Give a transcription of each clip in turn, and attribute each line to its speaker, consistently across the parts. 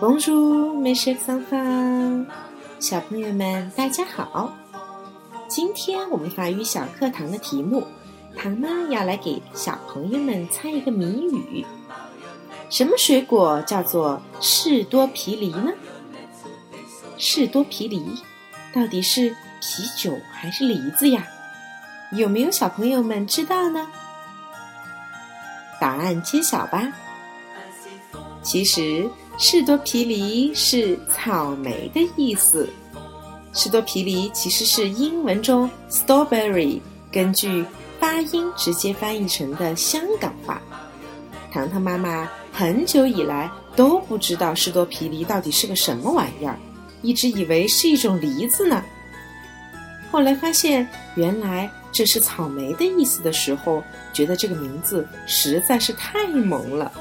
Speaker 1: Bonjour, mes chers enfants，小朋友们，大家好。今天我们法语小课堂的题目，唐妈要来给小朋友们猜一个谜语：什么水果叫做士多啤梨呢？士多啤梨到底是啤酒还是梨子呀？有没有小朋友们知道呢？答案揭晓吧。其实，士多啤梨是草莓的意思。士多啤梨其实是英文中 strawberry，根据发音直接翻译成的香港话。糖糖妈妈很久以来都不知道士多啤梨到底是个什么玩意儿，一直以为是一种梨子呢。后来发现原来这是草莓的意思的时候，觉得这个名字实在是太萌了。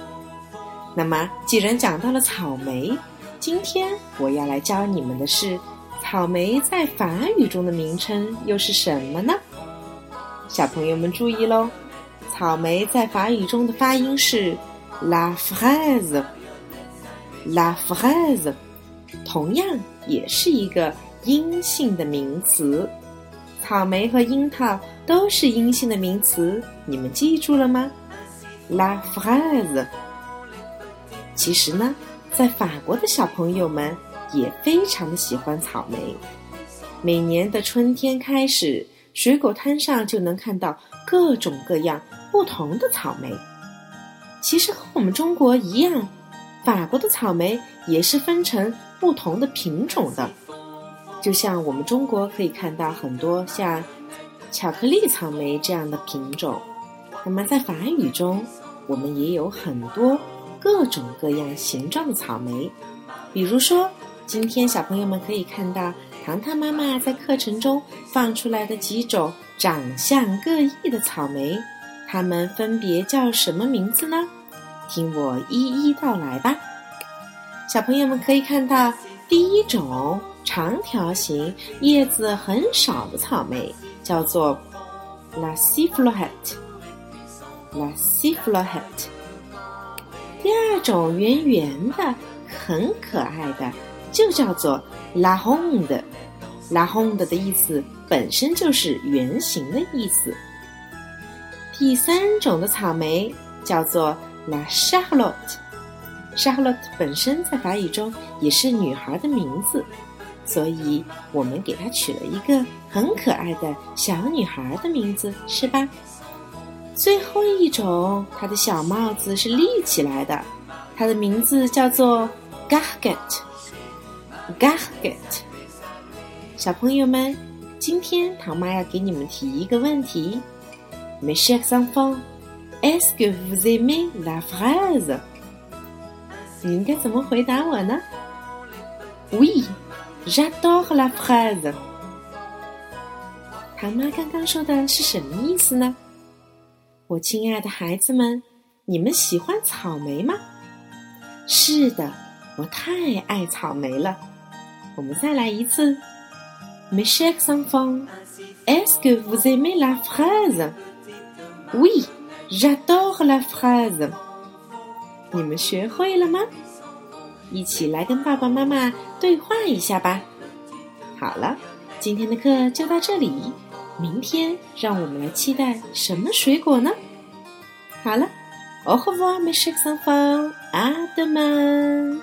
Speaker 1: 那么，既然讲到了草莓，今天我要来教你们的是。草莓在法语中的名称又是什么呢？小朋友们注意喽，草莓在法语中的发音是 la fraise，la fraise，同样也是一个阴性的名词。草莓和樱桃都是阴性的名词，你们记住了吗？la fraise。其实呢，在法国的小朋友们。也非常的喜欢草莓。每年的春天开始，水果摊上就能看到各种各样不同的草莓。其实和我们中国一样，法国的草莓也是分成不同的品种的。就像我们中国可以看到很多像巧克力草莓这样的品种，那么在法语中，我们也有很多各种各样形状的草莓，比如说。今天小朋友们可以看到糖糖妈妈在课程中放出来的几种长相各异的草莓，它们分别叫什么名字呢？听我一一道来吧。小朋友们可以看到，第一种长条形、叶子很少的草莓叫做 La c i f l o h e t La c i f l o h e t 种圆圆的、很可爱的。就叫做拉红的，拉红的的意思本身就是圆形的意思。第三种的草莓叫做 La Charlotte，Charlotte 本身在法语中也是女孩的名字，所以我们给它取了一个很可爱的小女孩的名字，是吧？最后一种，它的小帽子是立起来的，它的名字叫做 Garget。Garget，小朋友们，今天唐妈要给你们提一个问题：Mes chers enfants，est-ce que vous aimez la fraise？你应该怎么回答我呢？Oui，j'adore la fraise。唐妈刚刚说的是什么意思呢？我亲爱的孩子们，你们喜欢草莓吗？是的，我太爱草莓了。我们再来一次。Mes chers enfants, est-ce que vous aimez la fraise? Oui, j'adore la fraise. 你们学会了吗？一起来跟爸爸妈妈对话一下吧。好了，今天的课就到这里。明天让我们来期待什么水果呢？好了，au revoir mes chers enfants, à demain.